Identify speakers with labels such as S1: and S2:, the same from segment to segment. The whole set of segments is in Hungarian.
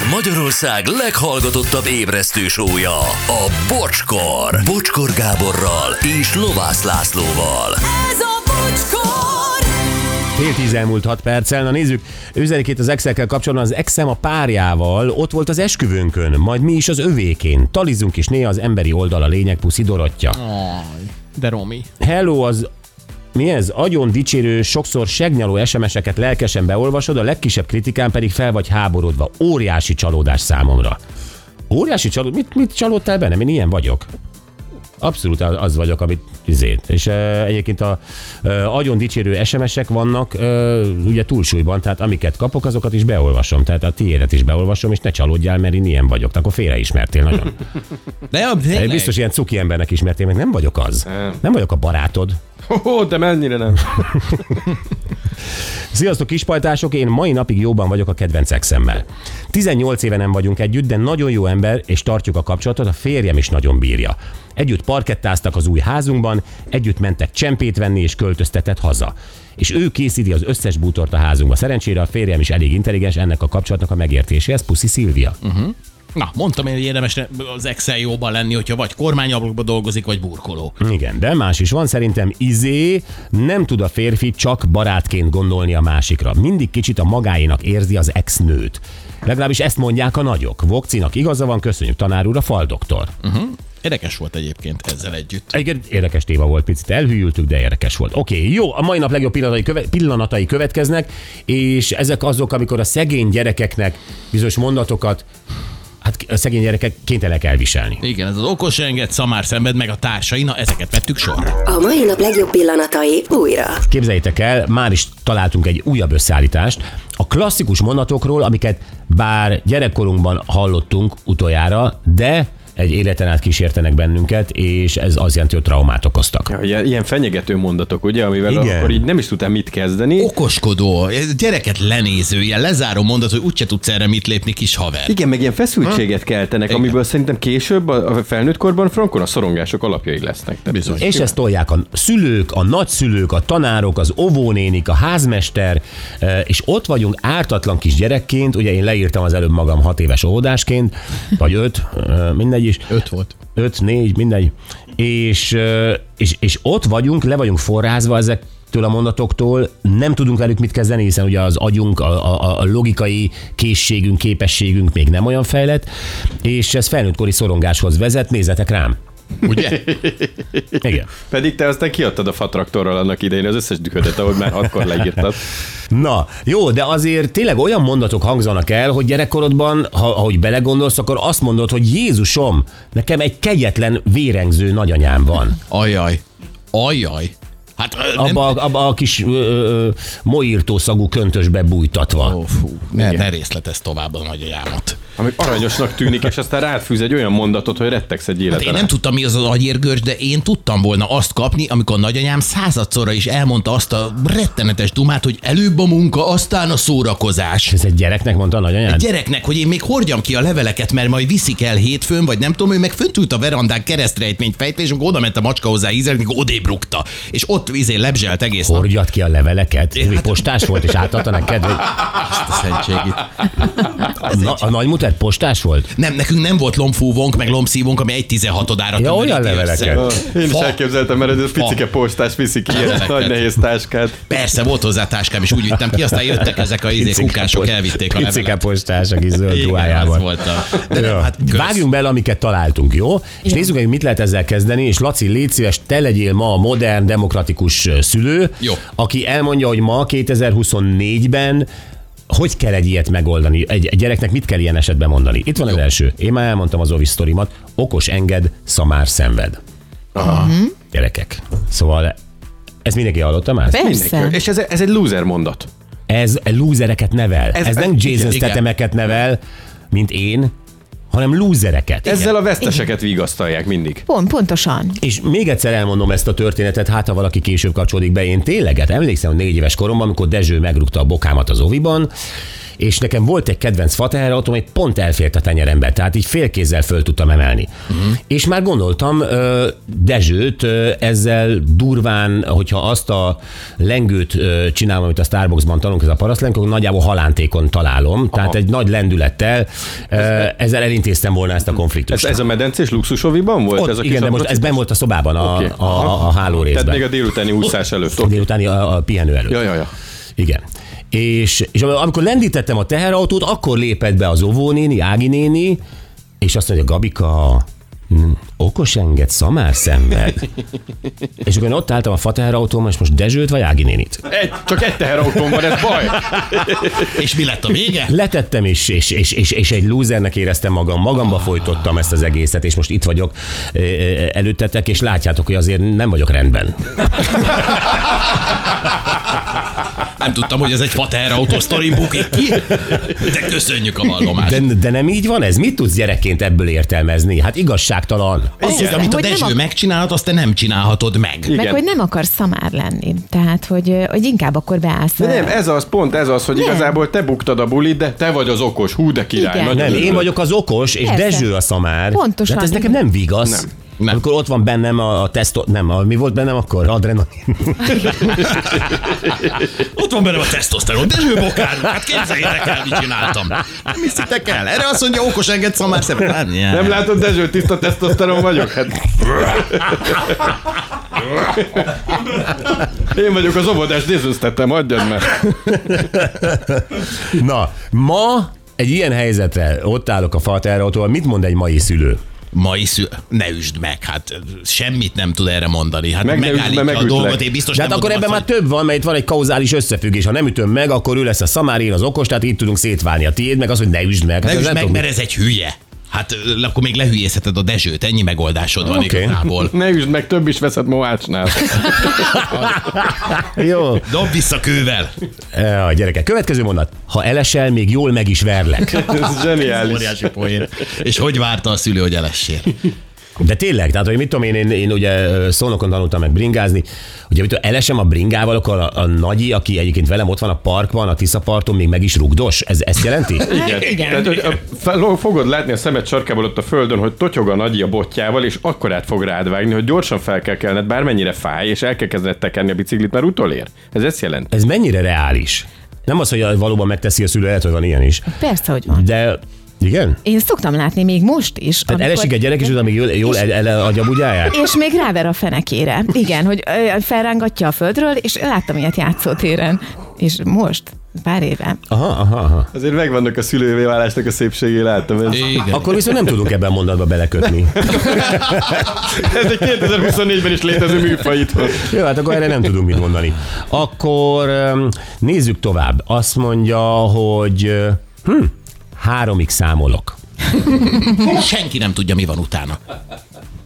S1: Ez Magyarország leghallgatottabb ébresztő sója, a Bocskor. Bocskor Gáborral és Lovász Lászlóval.
S2: Ez a bocskor!
S3: Fél tíz elmúlt 6 perccel. Na nézzük, üzenik itt az Excel-kel kapcsolatban az Exem a párjával, ott volt az esküvőnkön, majd mi is az övékén. Talizunk is néha az emberi oldal a lényeg puszi Dorottya.
S4: De Romi.
S3: Hello, az mi ez? Agyon dicsérő, sokszor segnyaló SMS-eket lelkesen beolvasod, a legkisebb kritikán pedig fel vagy háborodva. Óriási csalódás számomra. Óriási csalódás? Mit, mit csalódtál benne? Én ilyen vagyok. Abszolút az vagyok, amit izét. És e, egyébként a e, agyon dicsérő SMS-ek vannak e, ugye túlsúlyban, tehát amiket kapok, azokat is beolvasom. Tehát a tiédet is beolvasom, és ne csalódjál, mert én ilyen vagyok. Akkor félreismertél nagyon.
S4: De jobb,
S3: biztos ilyen cuki embernek ismertél, meg nem vagyok az. Nem vagyok a barátod.
S5: Ó, de mennyire nem.
S3: Sziasztok kispajtások, én mai napig jóban vagyok a kedvenc exemmel. 18 éve nem vagyunk együtt, de nagyon jó ember, és tartjuk a kapcsolatot, a férjem is nagyon bírja. Együtt parkettáztak az új házunkban, együtt mentek csempét venni, és költöztetett haza. És ő készíti az összes bútort a házunkba. Szerencsére a férjem is elég intelligens ennek a kapcsolatnak a megértéséhez. Puszi Szilvia.
S4: Na, mondtam én, hogy érdemes az Excel jóban lenni, hogyha vagy kormányablakban dolgozik, vagy burkoló.
S3: Igen, de más is van. Szerintem izé nem tud a férfi csak barátként gondolni a másikra. Mindig kicsit a magáénak érzi az ex-nőt. Legalábbis ezt mondják a nagyok. Vokcinak igaza van, köszönjük tanár úr, a faldoktor.
S4: Érdekes volt egyébként ezzel együtt.
S3: Egyébként érdekes téma volt, picit elhűltük, de érdekes volt. Oké, okay, jó, a mai nap legjobb pillanatai, köve- pillanatai következnek, és ezek azok, amikor a szegény gyerekeknek bizonyos mondatokat, hát a szegény gyerekek kénytelenek elviselni.
S4: Igen, ez az okos enged, szamár szenved, meg a társai, na ezeket vettük sorra.
S6: A mai nap legjobb pillanatai újra.
S3: Képzeljétek el, már is találtunk egy újabb összeállítást. A klasszikus mondatokról, amiket bár gyerekkorunkban hallottunk utoljára, de egy életen át kísértenek bennünket, és ez azt jelenti, hogy traumát okoztak.
S5: Ja, ilyen, ilyen fenyegető mondatok, ugye, amivel
S3: Igen.
S5: akkor így nem is tudtam mit kezdeni.
S4: Okoskodó, gyereket lenéző, ilyen lezáró mondat, hogy úgyse tudsz erre mit lépni, kis haver.
S5: Igen, meg ilyen feszültséget keltenek,
S4: Igen.
S5: amiből szerintem később a a felnőtt korban frankon a szorongások alapjai lesznek. Tehát
S4: Bizony.
S3: És ezt tolják a szülők, a nagyszülők, a tanárok, az óvónénik, a házmester, eh, és ott vagyunk ártatlan kis gyerekként, ugye én leírtam az előbb magam hat éves óvodásként, vagy öt, eh, mindegy is,
S4: Öt volt.
S3: öt, négy, mindegy, és, és, és ott vagyunk, le vagyunk forrázva ezek től a mondatoktól, nem tudunk velük mit kezdeni, hiszen ugye az agyunk, a, a, a logikai készségünk, képességünk még nem olyan fejlett, és ez felnőttkori szorongáshoz vezet, nézzetek rám.
S4: Ugye?
S3: Igen.
S5: Pedig te aztán kiadtad a fatraktorral annak idején az összes dühödet, ahogy már akkor leírtad.
S3: Na, jó, de azért tényleg olyan mondatok hangzanak el, hogy gyerekkorodban, ha, ahogy belegondolsz, akkor azt mondod, hogy Jézusom, nekem egy kegyetlen, vérengző nagyanyám van.
S4: Ajaj. Ajaj. Hát ö, nem...
S3: Abba, a- abba a kis ö, ö, moírtó szagú köntösbe bújtatva.
S4: Ó, fú, ne, ne részletez tovább a nagyanyámat.
S5: Ami aranyosnak tűnik, és aztán rád fűz egy olyan mondatot, hogy rettegsz egy
S4: Hát
S5: életen.
S4: én nem tudtam, mi az az agyérgörcs, de én tudtam volna azt kapni, amikor a nagyanyám századszorra is elmondta azt a rettenetes dumát, hogy előbb a munka, aztán a szórakozás.
S3: Ez egy gyereknek mondta a nagyanyád?
S4: Gyereknek, hogy én még hordjam ki a leveleket, mert majd viszik el hétfőn, vagy nem tudom, ő meg fönt ült a verandán keresztrejtményt fejtve, és oda ment a macska hozzá ízelni, akkor odébb rúgta. És ott izé lebzselt egész nap.
S3: Hordjad ki a leveleket?
S4: Hát-
S3: Hát... Postás volt, és átadta neked?
S4: Azt a szentségit.
S3: A, na, a nagymutat postás volt?
S4: Nem, nekünk nem volt lombfúvónk, meg lombszívónk, ami egy 16 ára
S3: Ja, olyan leveleket.
S4: össze.
S5: Én is
S4: Fa.
S5: elképzeltem, mert ez a picike postás viszik ilyen
S4: Leveleket.
S5: nagy nehéz táskát.
S4: Persze, volt hozzá táskám, és úgy vittem ki, aztán jöttek ezek a izé,
S3: Picike
S4: kukások, elvitték a
S3: Picike
S4: levelet.
S3: postás, aki zöld ruhájában.
S4: De nem, hát kösz.
S3: Vágjunk bele, amiket találtunk, jó? És nézzük meg, mit lehet ezzel kezdeni, és Laci, légy szíves, te legyél ma a modern, demokratikus szülő,
S4: Jó.
S3: aki elmondja, hogy ma 2024-ben hogy kell egy ilyet megoldani? Egy, egy gyereknek mit kell ilyen esetben mondani? Itt van az első. Én már elmondtam az ovi sztorimat. Okos enged, szamár szenved. Aha. Gyerekek. Szóval ez mindenki hallotta már?
S7: Persze.
S5: És ez, ez egy loser mondat.
S3: Ez lúzereket nevel. Ez,
S5: Ez-
S3: ez nem Jason
S4: igen.
S3: Stathameket nevel, mint én, hanem lúzereket.
S5: Ezzel a veszteseket vigasztalják mindig.
S7: Pont, pontosan.
S3: És még egyszer elmondom ezt a történetet, hát ha valaki később kapcsolódik be, én tényleg, hát emlékszem, hogy négy éves koromban, amikor Dezső megrúgta a bokámat az oviban, és nekem volt egy kedvenc fateherautóm, egy pont elfért a tenyerembe, tehát így félkézzel föl tudtam emelni. Uh-huh. És már gondoltam Dezsőt ezzel durván, hogyha azt a lengőt csinálom, amit a Starbucksban tanulunk, ez a parasztlenk, akkor nagyjából halántékon találom, Aha. tehát egy nagy lendülettel ezzel elintéztem volna ezt a konfliktust.
S5: Ez, ez a medencés luxusoviban volt?
S3: Ott,
S5: ez a
S3: igen, de most ez ben volt a szobában, a, okay. a, a, a háló
S5: Tehát
S3: részben.
S5: még a délutáni úszás előtt. Okay.
S3: Délutáni a, a pihenő előtt.
S5: Ja, ja, ja.
S3: Igen. És, és amikor lendítettem a teherautót, akkor lépett be az Ovó néni, Ági néni, és azt mondja, Gabika, hm, okos enged, szamár szenved. és akkor én ott álltam a fa teherautóm, és most Dezsőt vagy Ági nénit?
S5: Egy, csak egy teherautón van, ez baj.
S4: És mi lett a vége?
S3: Letettem, és, és, és, és, és egy lúzernek éreztem magam, magamba folytottam ezt az egészet, és most itt vagyok előttetek, és látjátok, hogy azért nem vagyok rendben.
S4: Nem tudtam, hogy ez egy fater autó sztorin bukik ki. De köszönjük a vallomást.
S3: De, de nem így van ez? Mit tudsz gyerekként ebből értelmezni? Hát igazságtalan.
S4: Az, hogy amit a
S7: Hogy nem
S4: Dezső
S7: a-
S4: megcsinálhat, azt te nem csinálhatod meg.
S7: Meg
S5: Igen.
S7: hogy nem akar szamár lenni. Tehát, hogy, hogy inkább akkor beállsz.
S5: De nem, ez az, pont ez az, hogy
S7: Nem.
S5: igazából te buktad a bulit, de te vagy az okos, hú, de király.
S7: Igen.
S3: Nem, én vagyok az okos, és
S7: Persze.
S3: Dezső a szamár.
S7: Pontosan.
S3: De hát ez nekem nem vigasz.
S5: Nem.
S4: Nem.
S3: Amikor ott van bennem a, a teszto... Nem, a, mi volt bennem akkor? Adrenalin.
S4: Ott van bennem a tesztoszteron. Dezső bokár. Hát képzeljétek el, mit csináltam. Nem hiszitek el. Erre azt mondja, okos enged szamár szemet. Hát, Nem,
S5: Nem látod, Dezső, tiszta tesztoszteron vagyok? Hát... Én vagyok az óvodás, nézőztettem, adjad meg.
S3: Na, ma egy ilyen helyzetre ott állok a falterautóval, mit mond egy mai szülő?
S4: Mai szül... Ne üsd meg, hát semmit nem tud erre mondani. Hát
S5: Meg ne üsd,
S4: megállítja
S5: mert
S4: a dolgot, én biztos
S3: De hát akkor ebben
S4: azt,
S3: már több van, mert itt van egy kauzális összefüggés. Ha nem ütöm meg, akkor ő lesz a szamár, én az okos, tehát így tudunk szétválni. A tiéd meg az, hogy ne üsd meg.
S4: Ne
S3: Hát ez
S4: üsd meg, mert ez egy hülye. Hát akkor még lehülyézheted a Dezsőt, ennyi megoldásod van
S3: Oké.
S4: igazából.
S5: Ne üsd meg, több is veszed Moácsnál.
S3: Jó.
S4: Dob vissza kővel.
S3: E, A gyerekek, következő mondat. Ha elesel, még jól meg is verlek.
S5: Ez zseniális.
S4: Óriási poén. És hogy várta a szülő, hogy elessél?
S3: De tényleg, tehát hogy mit tudom én, én, én ugye szónokon tanultam meg bringázni, ugye mit tudom, elesem a bringával, akkor a, a nagyi, aki egyébként velem ott van a parkban, a Tiszaparton, még meg is rugdos? Ez ezt jelenti?
S5: Igen.
S7: igen.
S5: Tehát, hogy a, fel, fogod látni a szemed sarkából ott a földön, hogy totyog a nagyi a botjával, és akkor át fog rád vágni, hogy gyorsan fel kell kelned, bármennyire fáj, és el kell kezdened tekerni a biciklit, mert utolér. Ez ezt jelent.
S3: Ez mennyire reális? Nem az, hogy valóban megteszi a szülő, lehet, hogy van ilyen is.
S7: Persze, hogy van.
S3: De igen?
S7: Én szoktam látni még most is.
S3: Tehát elesik egy gyerek, és utána még jól, jól el, el, adja a bugyáját?
S7: És még ráver a fenekére. Igen, hogy felrángatja a földről, és láttam ilyet játszótéren. És most, pár éve.
S3: Aha, aha, aha.
S5: Azért megvannak a szülővé válásnak a szépségé, láttam. Ez,
S4: Igen.
S3: Akkor viszont nem tudunk ebben a mondatba belekötni.
S5: ez egy 2024-ben is létező műfaj itthon.
S3: Jó, hát akkor erre nem tudunk mit mondani. Akkor nézzük tovább. Azt mondja, hogy hm, háromig számolok.
S4: Senki nem tudja, mi van utána.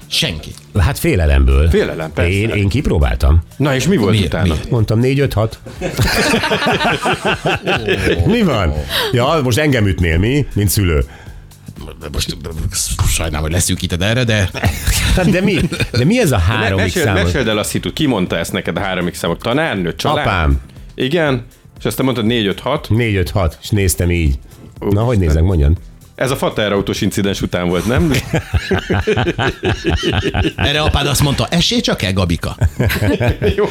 S4: Senki.
S3: Hát félelemből.
S5: Félelem, persze.
S3: Én, én kipróbáltam.
S5: Na és mi volt
S4: Mi-
S5: utána?
S4: mi?
S3: Mondtam 4 5 6 Mi van? Ja, most engem ütnél, mi? Mint szülő.
S4: Most sajnálom, hogy leszűkíted erre, de
S3: Hát de mi? De mi ez a
S5: Me-
S3: háromig
S5: meséld,
S3: számolok?
S5: meséld el azt hitut, ki mondta ezt neked a háromig számok? Tanárnő, család?
S3: Apám.
S5: Igen, és aztán mondtad 4 5 6
S3: 4 5 6 és néztem így. Na, hogy nézek, mondjon.
S5: Ez a faterautós incidens után volt, nem?
S4: erre apád azt mondta, esély csak el, Gabika.
S5: Jó.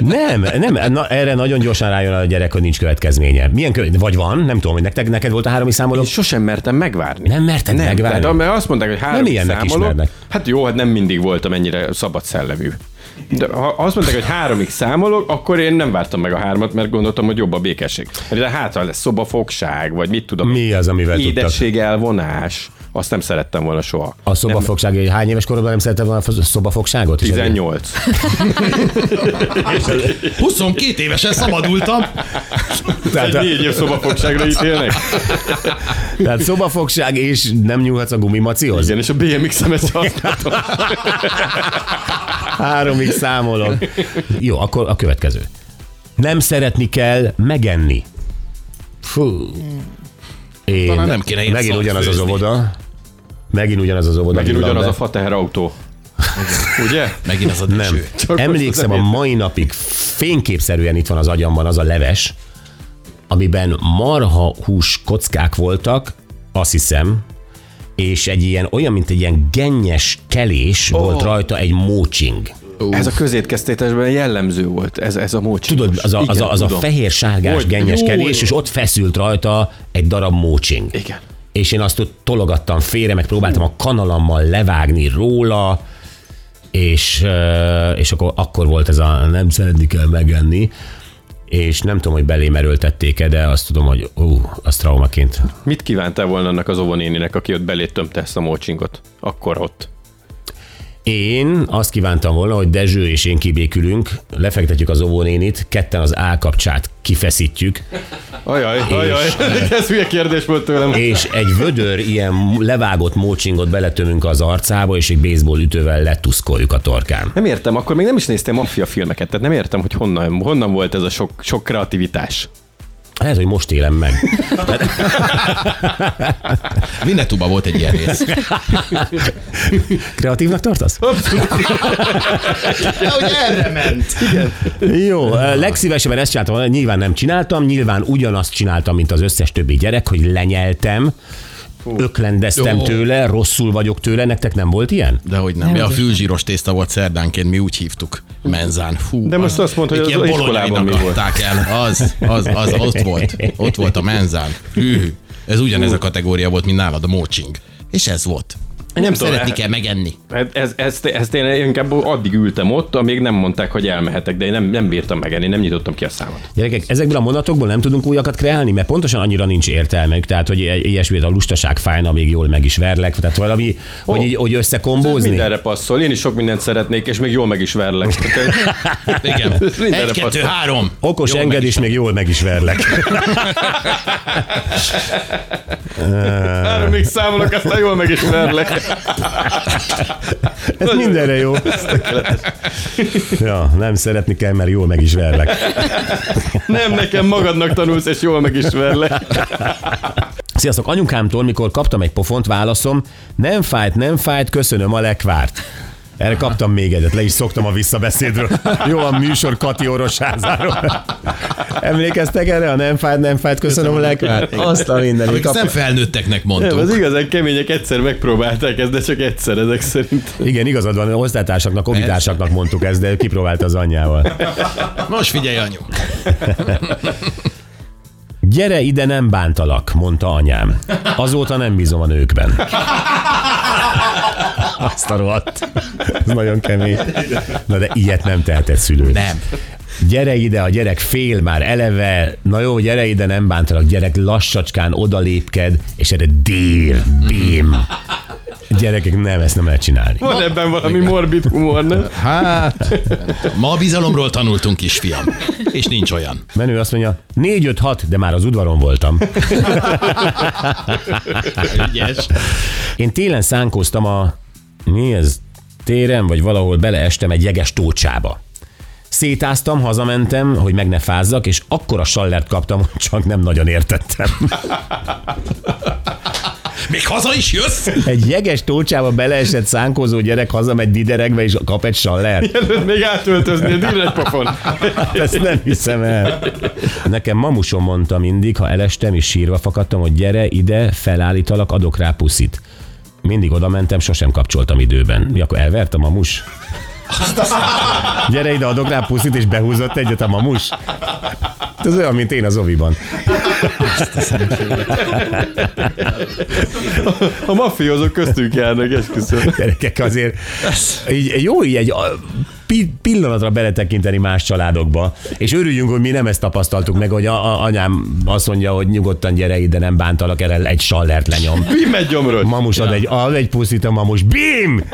S3: Nem, nem, na, erre nagyon gyorsan rájön a gyerek, hogy nincs következménye. Milyen követ? Vagy van, nem tudom, hogy nektek, neked volt a háromig számoló?
S5: Én sosem mertem megvárni.
S3: Nem merted
S5: nem,
S3: megvárni?
S5: Tehát, mert azt mondták, hogy három
S3: ilyennek
S5: számolok.
S3: ismernek.
S5: Hát jó, hát nem mindig voltam ennyire szabad szellemű. De ha azt mondták, hogy háromig számolok, akkor én nem vártam meg a hármat, mert gondoltam, hogy jobb a békesség. Mert de hátra lesz szobafogság, vagy mit tudom.
S3: Mi az, amivel tudtak?
S5: Édesség elvonás. Azt nem szerettem volna soha.
S3: A szobafogság, hogy hány éves korodban nem szeretted volna a szobafogságot? És
S5: 18.
S4: 22 évesen szabadultam.
S3: Tehát,
S5: Egy négy év szobafogságra ítélnek.
S3: tehát szobafogság, és nem nyúlhatsz a gumimacihoz?
S5: Igen, és a BMX-emet használtam.
S3: Háromig számolok. Jó, akkor a következő. Nem szeretni kell megenni. Fú. Én,
S4: Talán nem kéne
S3: Megint ugyanaz az
S4: főzni.
S3: óvoda. Megint ugyanaz az óvoda.
S5: Megint ugyanaz
S3: be.
S5: a fateher autó. Ugye?
S4: Megint az a
S3: Nem.
S5: Csak
S3: Emlékszem, a
S5: az
S3: mai napig fényképszerűen itt van az agyamban az a leves, amiben marha hús kockák voltak, azt hiszem, és egy ilyen, olyan, mint egy ilyen gennyes kelés oh. volt rajta egy mócsing.
S5: Ez a közétkeztétesben jellemző volt, ez, ez a mócsi.
S3: Tudod, az a, az a, az a fehér-sárgás gennyes kelés, és ott feszült rajta egy darab mócsing.
S5: Igen.
S3: És én azt ott tologattam félre, meg próbáltam a kanalammal levágni róla, és, és akkor, akkor volt ez a nem szeretni kell megenni, és nem tudom, hogy belém erőltették-e, de azt tudom, hogy ú, az traumaként.
S5: Mit kívántál volna annak az óvonéninek, aki ott belé tömte ezt a mócsingot? Akkor ott.
S3: Én azt kívántam volna, hogy Dezső és én kibékülünk, lefektetjük az óvónénit, ketten az állkapcsát kifeszítjük,
S5: Ajaj, ajaj, ez hülye kérdés volt tőlem.
S3: és egy vödör ilyen levágott mócsingot beletömünk az arcába, és egy baseball ütővel letuszkoljuk a torkán.
S5: Nem értem, akkor még nem is néztem maffia filmeket, tehát nem értem, hogy honnan, honnan volt ez a sok, sok kreativitás.
S3: Lehet, hogy most élem meg.
S4: Vinnetuba volt egy ilyen rész.
S3: Kreatívnak tartasz?
S4: hogy erre ment.
S3: Jó, legszívesebben ezt csináltam, nyilván nem csináltam, nyilván ugyanazt csináltam, mint az összes többi gyerek, hogy lenyeltem, öklendeztem
S4: Jó.
S3: tőle, rosszul vagyok tőle, nektek nem volt ilyen?
S4: De hogy nem.
S7: Nem
S4: a fülzsíros tészta volt szerdánként, mi úgy hívtuk. Menzán. Fú,
S5: De most azt mondta, hogy az iskolában mi volt.
S4: el. Az, az, az, ott volt. Ott volt a menzán. Hű. Ez ugyanez a kategória volt, mint nálad a mócsing. És ez volt. Nem,
S5: Nem tudom,
S4: szeretni
S5: e-
S4: kell megenni.
S5: Hát Ez, ezt, ezt én inkább addig ültem ott, amíg nem mondták, hogy elmehetek, de én nem, nem bírtam megenni, nem nyitottam ki a számot.
S3: Gyerekek, ezekből a mondatokból nem tudunk újakat kreálni, mert pontosan annyira nincs értelmük, tehát hogy ilyesmi, a lustaság fájna, még jól meg is verlek, tehát valami, hogy, így, hogy összekombózni.
S5: Mindenre passzol, én is sok mindent szeretnék, és még jól meg is verlek. Tehát,
S4: Igen.
S5: Mindenre
S4: Egy, kettő, három.
S3: Okos
S4: Jól
S3: enged,
S4: meg is
S3: és még jól meg is verlek.
S5: Három még számolok, aztán jól meg is verlek.
S3: Ez mindenre jó. Ja, nem szeretni kell, mert jól meg is verlek.
S5: Nem, nekem magadnak tanulsz, és jól meg is verlek.
S3: Sziasztok, anyukámtól, mikor kaptam egy pofont, válaszom, nem fájt, nem fájt, köszönöm a lekvárt. Erre kaptam még egyet, le is szoktam a visszabeszédről. Jó a műsor Kati Orosházáról. Emlékeztek erre? A nem fájt, nem fájt, köszönöm a lekvárt. Azt a minden.
S4: Amik nem felnőtteknek
S5: Nem, az
S4: mondtuk.
S5: igazán kemények egyszer megpróbálták ezt, de csak egyszer ezek szerint.
S3: Igen, igazad van, osztálytársaknak, ovitársaknak mondtuk ezt, de ő kipróbálta az anyjával.
S4: Most figyelj, anyu.
S3: Gyere ide, nem bántalak, mondta anyám. Azóta nem bízom a nőkben. Azt a rohadt. Ez nagyon kemény. Na de ilyet nem tehetett szülő.
S4: Nem.
S3: Gyere ide, a gyerek fél már eleve. Na jó, gyere ide, nem bántalak. Gyerek lassacskán odalépked, és erre dél, bém. Gyerekek, nem, ezt nem lehet csinálni.
S5: Van ebben valami morbid humor, nem?
S4: Hát, ma a bizalomról tanultunk, kisfiam. És nincs olyan.
S3: Menő azt mondja, 4-5-6, de már az udvaron voltam.
S4: Ügyes.
S3: Én télen szánkóztam a... Mi ez? Téren, vagy valahol beleestem egy jeges tócsába. Szétáztam, hazamentem, hogy meg ne fázzak, és akkora sallert kaptam, hogy csak nem nagyon értettem.
S4: Még haza is jössz?
S3: Egy jeges tócsába beleesett szánkózó gyerek hazamegy dideregve, és kap egy sallert.
S5: Előtt még átöltözni, díl egy pofon.
S3: Ezt nem hiszem el. Nekem mamusom mondta mindig, ha elestem és sírva fakadtam, hogy gyere ide, felállítalak, adok rá puszit. Mindig oda mentem, sosem kapcsoltam időben. Mi akkor elvert a mamus? Gyere ide, adok rá puszit, és behúzott egyet a mamus. Ez olyan, mint én az oviban.
S5: A mafiózók köztünk járnak, esküszöm.
S3: Gyerekek azért így, jó így egy pi- pillanatra beletekinteni más családokba, és örüljünk, hogy mi nem ezt tapasztaltuk meg, hogy a, a, anyám azt mondja, hogy nyugodtan gyere ide, nem bántalak, erre egy sallert lenyom.
S5: Mi megy gyomrod?
S3: Mamus ad egy, ad egy puszit a mamus, bim!